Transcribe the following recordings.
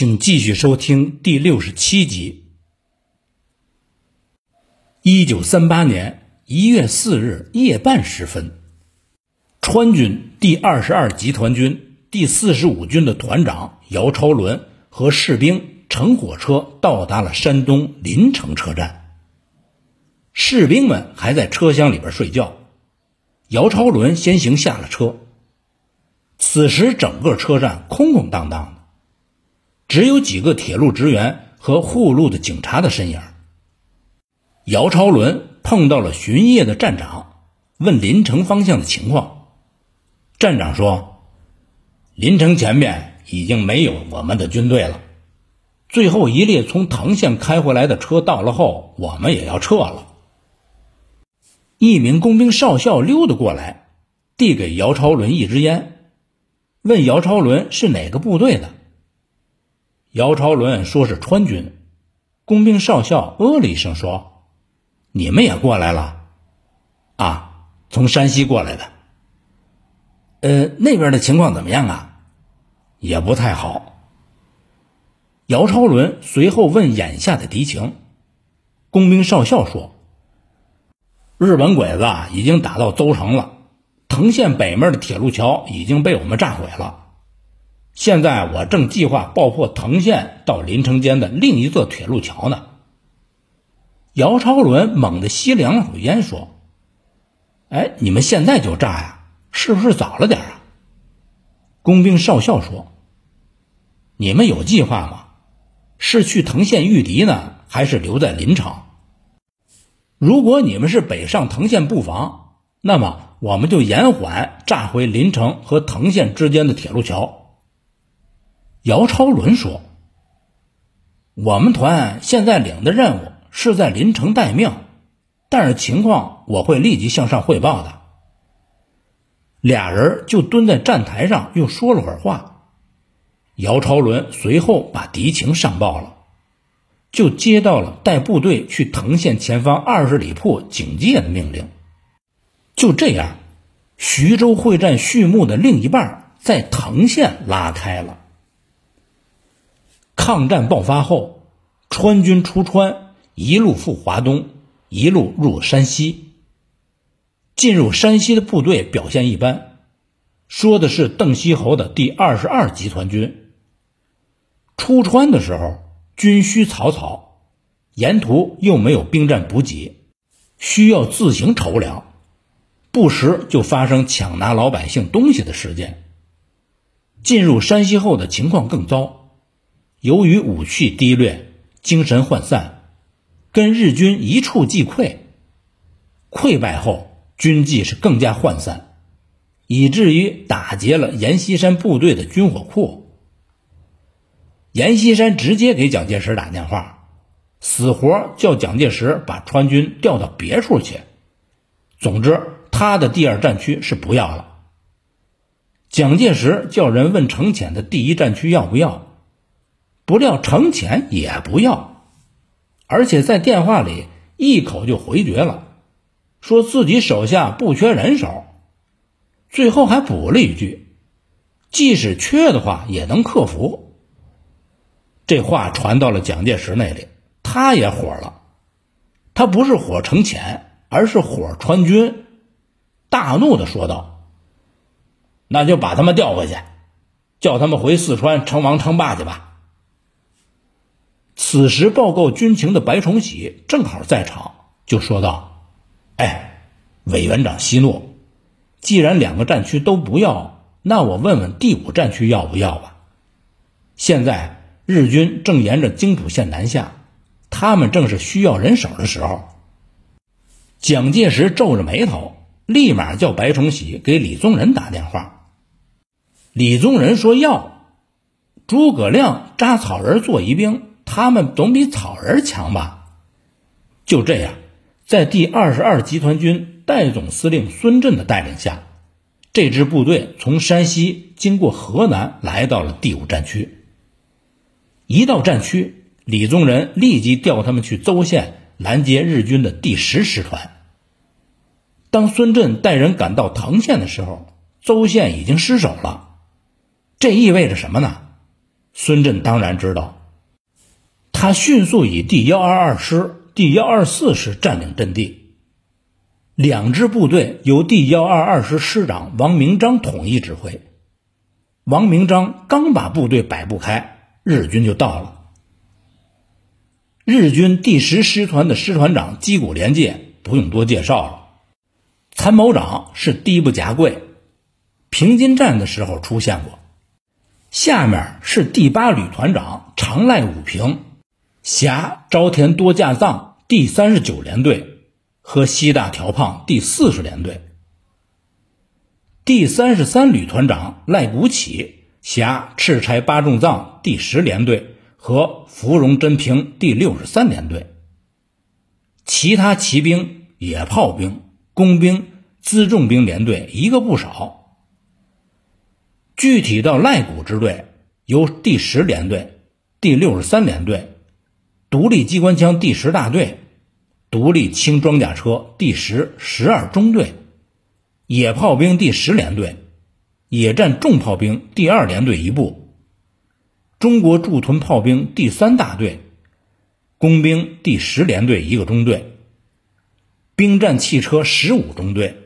请继续收听第六十七集。一九三八年一月四日夜半时分，川军第二十二集团军第四十五军的团长姚超伦和士兵乘火车到达了山东临城车站。士兵们还在车厢里边睡觉，姚超伦先行下了车。此时，整个车站空空荡荡的，只有几个铁路职员和护路的警察的身影。姚超伦碰到了巡夜的站长，问临城方向的情况。站长说：“临城前面已经没有我们的军队了，最后一列从藤县开回来的车到了后，我们也要撤了。”一名工兵少校溜达过来，递给姚超伦一支烟。问姚超伦是哪个部队的？姚超伦说是川军。工兵少校呃了一声说：“你们也过来了？啊，从山西过来的。呃，那边的情况怎么样啊？也不太好。”姚超伦随后问眼下的敌情。工兵少校说：“日本鬼子已经打到邹城了。”藤县北面的铁路桥已经被我们炸毁了。现在我正计划爆破藤县到临城间的另一座铁路桥呢。姚超伦猛地吸两口烟，说：“哎，你们现在就炸呀？是不是早了点啊？”工兵少校说：“你们有计划吗？是去藤县御敌呢，还是留在临城？如果你们是北上藤县布防，那么……”我们就延缓炸毁临城和藤县之间的铁路桥。姚超伦说：“我们团现在领的任务是在临城待命，但是情况我会立即向上汇报的。”俩人就蹲在站台上又说了会儿话。姚超伦随后把敌情上报了，就接到了带部队去藤县前方二十里铺警戒的命令。就这样，徐州会战序幕的另一半在藤县拉开了。抗战爆发后，川军出川，一路赴华东，一路入山西。进入山西的部队表现一般，说的是邓锡侯的第二十二集团军。出川的时候，军需草草，沿途又没有兵站补给，需要自行筹粮。不时就发生抢拿老百姓东西的事件。进入山西后的情况更糟，由于武器低劣、精神涣散，跟日军一触即溃。溃败后，军纪是更加涣散，以至于打劫了阎锡山部队的军火库。阎锡山直接给蒋介石打电话，死活叫蒋介石把川军调到别处去。总之。他的第二战区是不要了。蒋介石叫人问程潜的第一战区要不要，不料程潜也不要，而且在电话里一口就回绝了，说自己手下不缺人手，最后还补了一句：“即使缺的话，也能克服。”这话传到了蒋介石那里，他也火了，他不是火程潜，而是火川军。大怒的说道：“那就把他们调回去，叫他们回四川称王称霸去吧。”此时报告军情的白崇禧正好在场，就说道：“哎，委员长息怒，既然两个战区都不要，那我问问第五战区要不要吧？现在日军正沿着津浦线南下，他们正是需要人手的时候。”蒋介石皱着眉头。立马叫白崇禧给李宗仁打电话。李宗仁说要诸葛亮扎草人做疑兵，他们总比草人强吧？就这样，在第二十二集团军代总司令孙震的带领下，这支部队从山西经过河南，来到了第五战区。一到战区，李宗仁立即调他们去邹县拦截日军的第十师团。当孙震带人赶到藤县的时候，邹县已经失守了。这意味着什么呢？孙震当然知道。他迅速以第幺二二师、第幺二四师占领阵地，两支部队由第幺二二师师长王明章统一指挥。王明章刚把部队摆布开，日军就到了。日军第十师团的师团长矶谷廉介不用多介绍了，参谋长是堤部夹贵，平津战的时候出现过。下面是第八旅团长长濑武平，辖朝田多架藏第三十九联队和西大条胖第四十联队。第三十三旅团长赖谷起，辖赤柴八重藏第十联队。和芙蓉真平第六十三联队，其他骑兵、野炮兵、工兵、辎重兵连队一个不少。具体到赖谷支队，由第十联队、第六十三联队、独立机关枪第十大队、独立轻装甲车第十、十二中队、野炮兵第十联队、野战重炮兵第二联队一部。中国驻屯炮兵第三大队、工兵第十联队一个中队、兵站汽车十五中队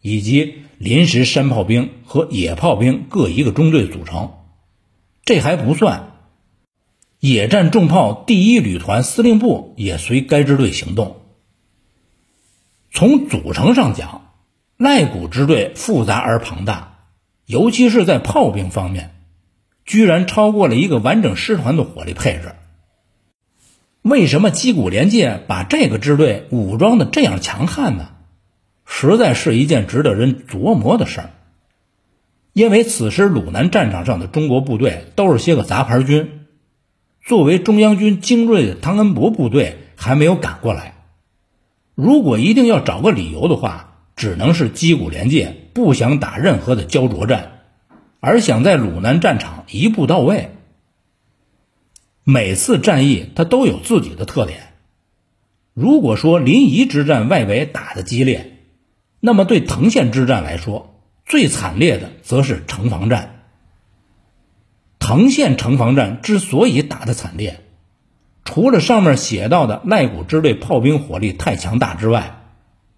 以及临时山炮兵和野炮兵各一个中队组成。这还不算，野战重炮第一旅团司令部也随该支队行动。从组成上讲，赖谷支队复杂而庞大，尤其是在炮兵方面。居然超过了一个完整师团的火力配置。为什么矶谷廉介把这个支队武装的这样强悍呢？实在是一件值得人琢磨的事儿。因为此时鲁南战场上的中国部队都是些个杂牌军，作为中央军精锐的汤恩伯部队还没有赶过来。如果一定要找个理由的话，只能是矶谷廉介不想打任何的焦灼战。而想在鲁南战场一步到位，每次战役它都有自己的特点。如果说临沂之战外围打得激烈，那么对藤县之战来说，最惨烈的则是城防战。藤县城防战之所以打得惨烈，除了上面写到的赖谷支队炮兵火力太强大之外，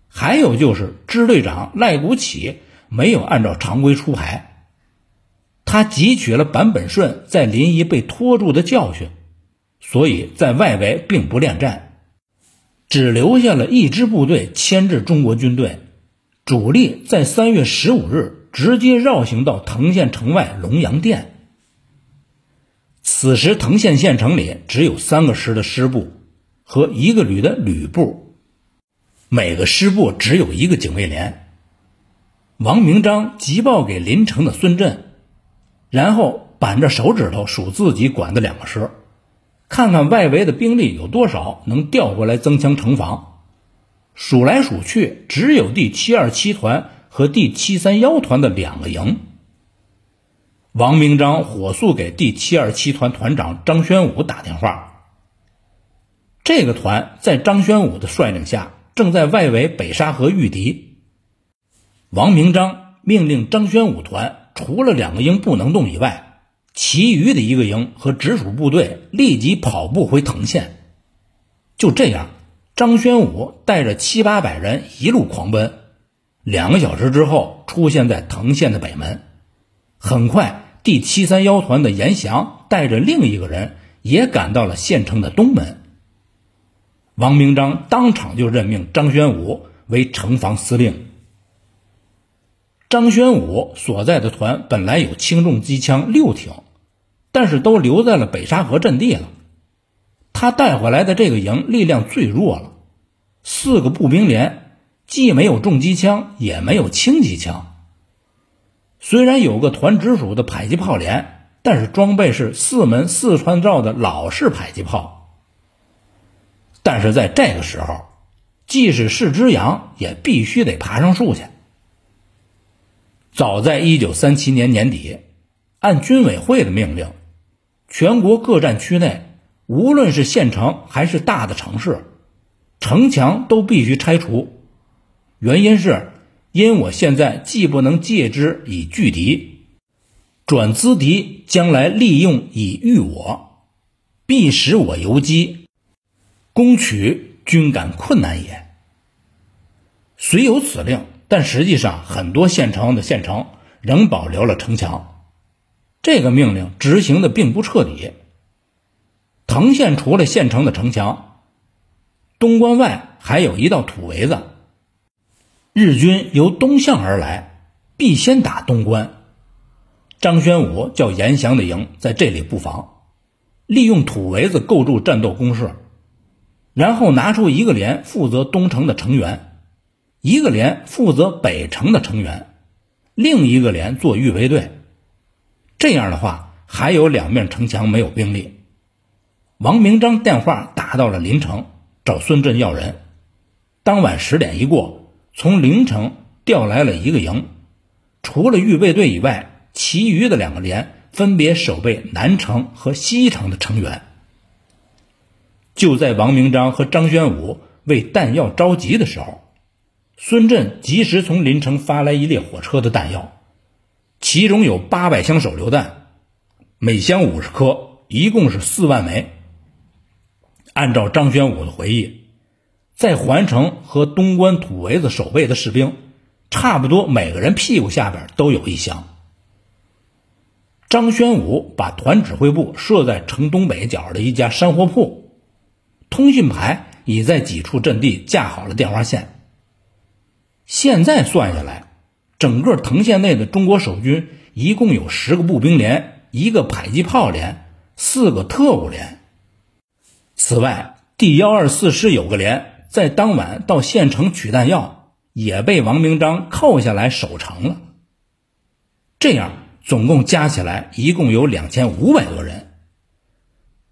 还有就是支队长赖谷起没有按照常规出牌。他汲取了坂本顺在临沂被拖住的教训，所以在外围并不恋战，只留下了一支部队牵制中国军队，主力在三月十五日直接绕行到藤县城外龙阳店。此时藤县县城里只有三个师的师部和一个旅的旅部，每个师部只有一个警卫连。王明章急报给临城的孙震。然后板着手指头数自己管的两个师，看看外围的兵力有多少能调过来增强城防。数来数去，只有第七二七团和第七三幺团的两个营。王明章火速给第七二七团团长张宣武打电话。这个团在张宣武的率领下，正在外围北沙河御敌。王明章命令张宣武团。除了两个营不能动以外，其余的一个营和直属部队立即跑步回藤县。就这样，张宣武带着七八百人一路狂奔，两个小时之后出现在藤县的北门。很快，第七三幺团的严祥带着另一个人也赶到了县城的东门。王明章当场就任命张宣武为城防司令。张宣武所在的团本来有轻重机枪六挺，但是都留在了北沙河阵地了。他带回来的这个营力量最弱了，四个步兵连，既没有重机枪，也没有轻机枪。虽然有个团直属的迫击炮连，但是装备是四门四川造的老式迫击炮。但是在这个时候，即使是只羊，也必须得爬上树去。早在一九三七年年底，按军委会的命令，全国各战区内，无论是县城还是大的城市，城墙都必须拆除。原因是，因我现在既不能借之以拒敌，转资敌将来利用以御我，必使我游击，攻取均感困难也。虽有此令，但实际上很多县城的县城仍保留了城墙。这个命令执行的并不彻底。藤县除了县城的城墙，东关外还有一道土围子。日军由东向而来，必先打东关。张宣武叫严祥的营在这里布防，利用土围子构筑战斗工事，然后拿出一个连负责东城的成员，一个连负责北城的成员，另一个连做预备队。这样的话，还有两面城墙没有兵力。王明章电话打到了临城，找孙振要人。当晚十点一过，从临城调来了一个营，除了预备队以外，其余的两个连分别守备南城和西城的成员。就在王明章和张宣武为弹药着急的时候，孙震及时从临城发来一列火车的弹药，其中有八百箱手榴弹，每箱五十颗，一共是四万枚。按照张宣武的回忆，在环城和东关土围子守备的士兵，差不多每个人屁股下边都有一箱。张宣武把团指挥部设在城东北角的一家山货铺，通讯排已在几处阵地架好了电话线。现在算下来，整个藤县内的中国守军一共有十个步兵连，一个迫击炮连，四个特务连。此外，第幺二四师有个连在当晚到县城取弹药，也被王明章扣下来守城了。这样，总共加起来一共有两千五百多人，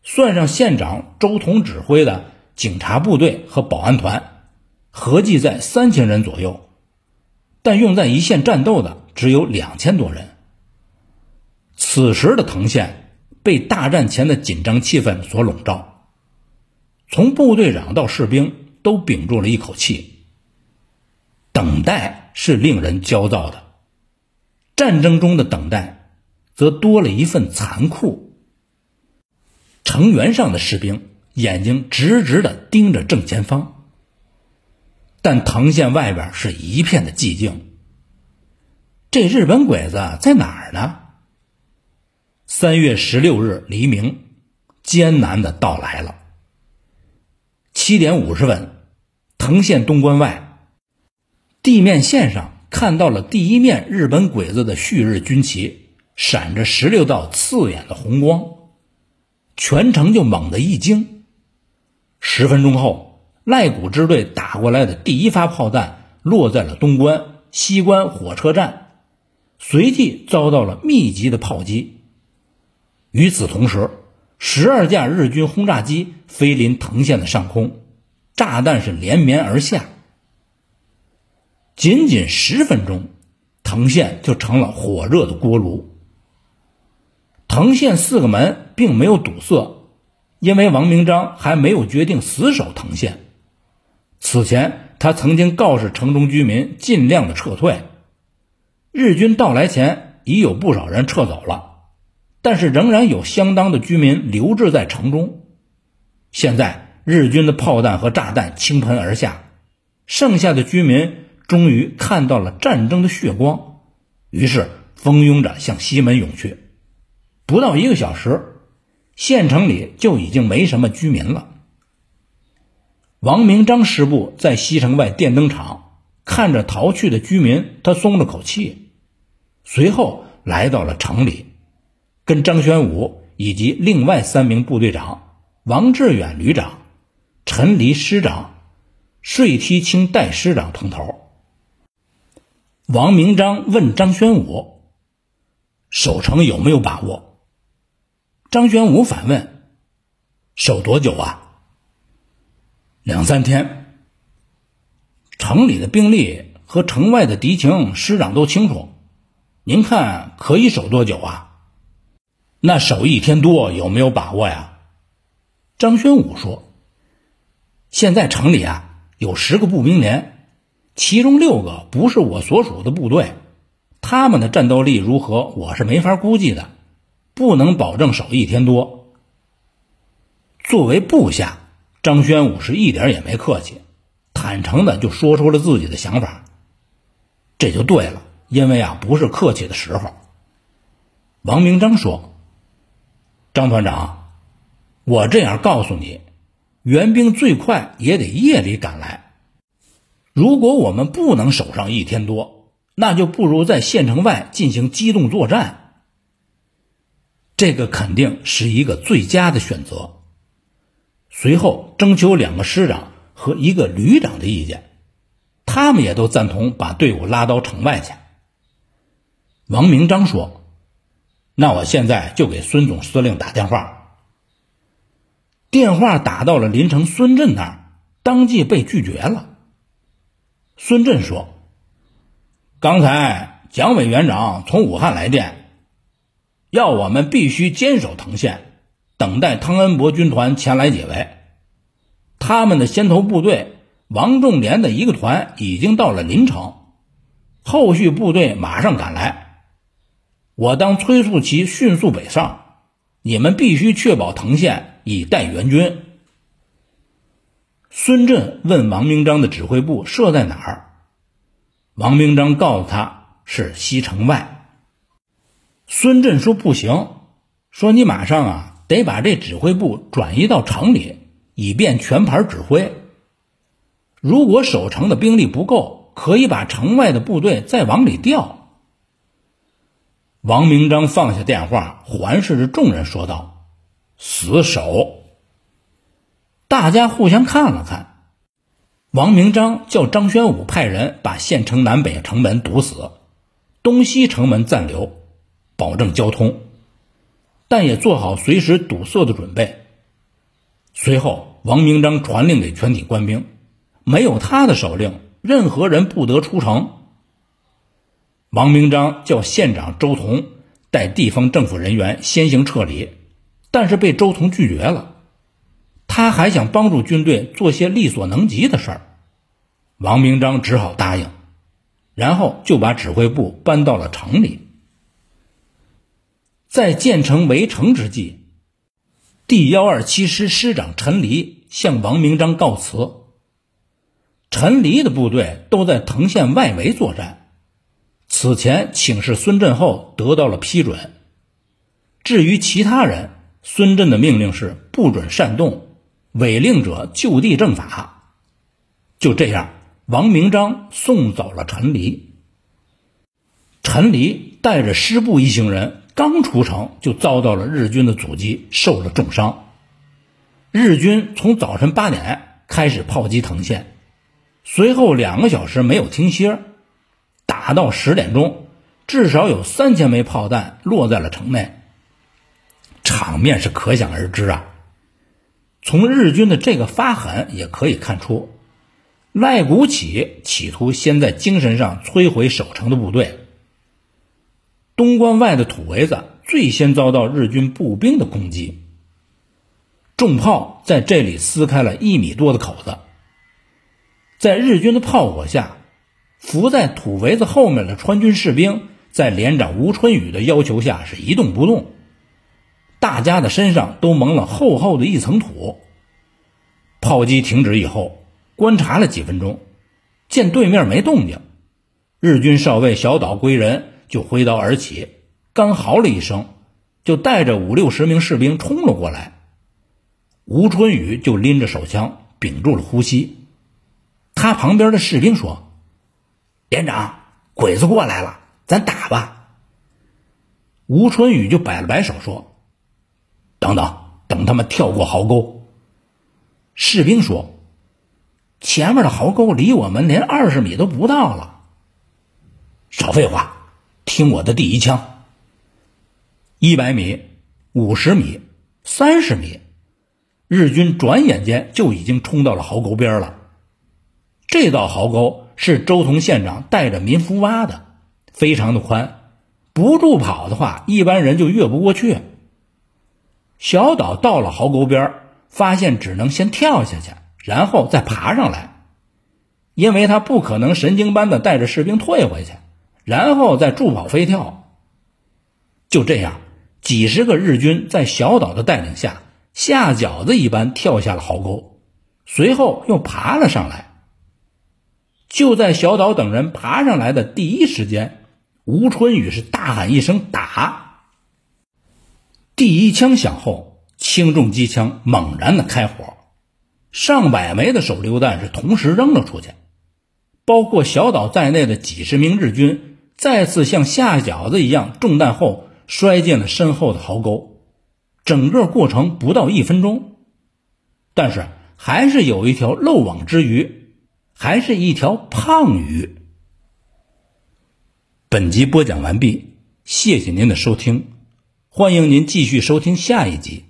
算上县长周同指挥的警察部队和保安团，合计在三千人左右。但用在一线战斗的只有两千多人。此时的藤县被大战前的紧张气氛所笼罩。从部队长到士兵都屏住了一口气。等待是令人焦躁的，战争中的等待，则多了一份残酷。城垣上的士兵眼睛直直的盯着正前方，但藤县外边是一片的寂静。这日本鬼子在哪儿呢？三月十六日黎明，艰难的到来了。七点五十分，藤县东关外，地面线上看到了第一面日本鬼子的旭日军旗，闪着十六道刺眼的红光，全城就猛地一惊。十分钟后，赖谷支队打过来的第一发炮弹落在了东关、西关火车站，随即遭到了密集的炮击。与此同时，十二架日军轰炸机飞临藤县的上空，炸弹是连绵而下。仅仅十分钟，藤县就成了火热的锅炉。藤县四个门并没有堵塞，因为王明章还没有决定死守藤县。此前，他曾经告示城中居民尽量的撤退。日军到来前，已有不少人撤走了。但是仍然有相当的居民留置在城中。现在日军的炮弹和炸弹倾盆而下，剩下的居民终于看到了战争的血光，于是蜂拥着向西门涌去。不到一个小时，县城里就已经没什么居民了。王明章师部在西城外电灯厂看着逃去的居民，他松了口气，随后来到了城里。跟张宣武以及另外三名部队长王志远旅长、陈黎师长、税梯清代师长碰头。王明章问张宣武：“守城有没有把握？”张宣武反问：“守多久啊？”“两三天。”城里的兵力和城外的敌情，师长都清楚。您看可以守多久啊？那守一天多有没有把握呀？张宣武说：“现在城里啊有十个步兵连，其中六个不是我所属的部队，他们的战斗力如何，我是没法估计的，不能保证守一天多。作为部下，张宣武是一点也没客气，坦诚的就说出了自己的想法。这就对了，因为啊，不是客气的时候。王明章说：“张团长，我这样告诉你，援兵最快也得夜里赶来。如果我们不能守上一天多，那就不如在县城外进行机动作战。这个肯定是一个最佳的选择。”随后征求两个师长和一个旅长的意见，他们也都赞同把队伍拉到城外去。王明章说：“那我现在就给孙总司令打电话。”电话打到了临城孙振那儿，当即被拒绝了。孙振说：“刚才蒋委员长从武汉来电，要我们必须坚守藤县。”等待汤恩伯军团前来解围，他们的先头部队王仲廉的一个团已经到了临城，后续部队马上赶来。我当催促其迅速北上，你们必须确保藤县以待援军。孙振问王明章的指挥部设在哪儿，王明章告诉他是西城外。孙振说不行，说你马上啊。得把这指挥部转移到城里，以便全盘指挥。如果守城的兵力不够，可以把城外的部队再往里调。王明章放下电话，环视着众人说道：“死守。”大家互相看了看。王明章叫张宣武派人把县城南北城门堵死，东西城门暂留，保证交通。但也做好随时堵塞的准备。随后，王明章传令给全体官兵，没有他的手令，任何人不得出城。王明章叫县长周同带地方政府人员先行撤离，但是被周同拒绝了。他还想帮助军队做些力所能及的事儿，王明章只好答应，然后就把指挥部搬到了城里。在建成围城之际，第幺二七师师长陈黎向王明章告辞。陈黎的部队都在藤县外围作战，此前请示孙振后得到了批准。至于其他人，孙震的命令是不准擅动，违令者就地正法。就这样，王明章送走了陈黎。陈黎带着师部一行人。刚出城就遭到了日军的阻击，受了重伤。日军从早晨八点开始炮击藤县，随后两个小时没有停歇，打到十点钟，至少有三千枚炮弹落在了城内，场面是可想而知啊。从日军的这个发狠也可以看出，赖古起企图先在精神上摧毁守城的部队。东关外的土围子最先遭到日军步兵的攻击，重炮在这里撕开了一米多的口子。在日军的炮火下，伏在土围子后面的川军士兵在连长吴春雨的要求下是一动不动，大家的身上都蒙了厚厚的一层土。炮击停止以后，观察了几分钟，见对面没动静，日军少尉小岛归人。就挥刀而起，刚嚎了一声，就带着五六十名士兵冲了过来。吴春雨就拎着手枪，屏住了呼吸。他旁边的士兵说：“连长，鬼子过来了，咱打吧。”吴春雨就摆了摆手说：“等等，等他们跳过壕沟。”士兵说：“前面的壕沟离我们连二十米都不到了。”少废话。听我的第一枪，一百米、五十米、三十米，日军转眼间就已经冲到了壕沟边了。这道壕沟是周同县长带着民夫挖的，非常的宽，不助跑的话，一般人就越不过去。小岛到了壕沟边，发现只能先跳下去，然后再爬上来，因为他不可能神经般的带着士兵退回去。然后再助跑飞跳。就这样，几十个日军在小岛的带领下，下饺子一般跳下了壕沟，随后又爬了上来。就在小岛等人爬上来的第一时间，吴春雨是大喊一声“打”，第一枪响后，轻重机枪猛然的开火，上百枚的手榴弹是同时扔了出去。包括小岛在内的几十名日军再次像下饺子一样中弹后摔进了身后的壕沟，整个过程不到一分钟，但是还是有一条漏网之鱼，还是一条胖鱼。本集播讲完毕，谢谢您的收听，欢迎您继续收听下一集。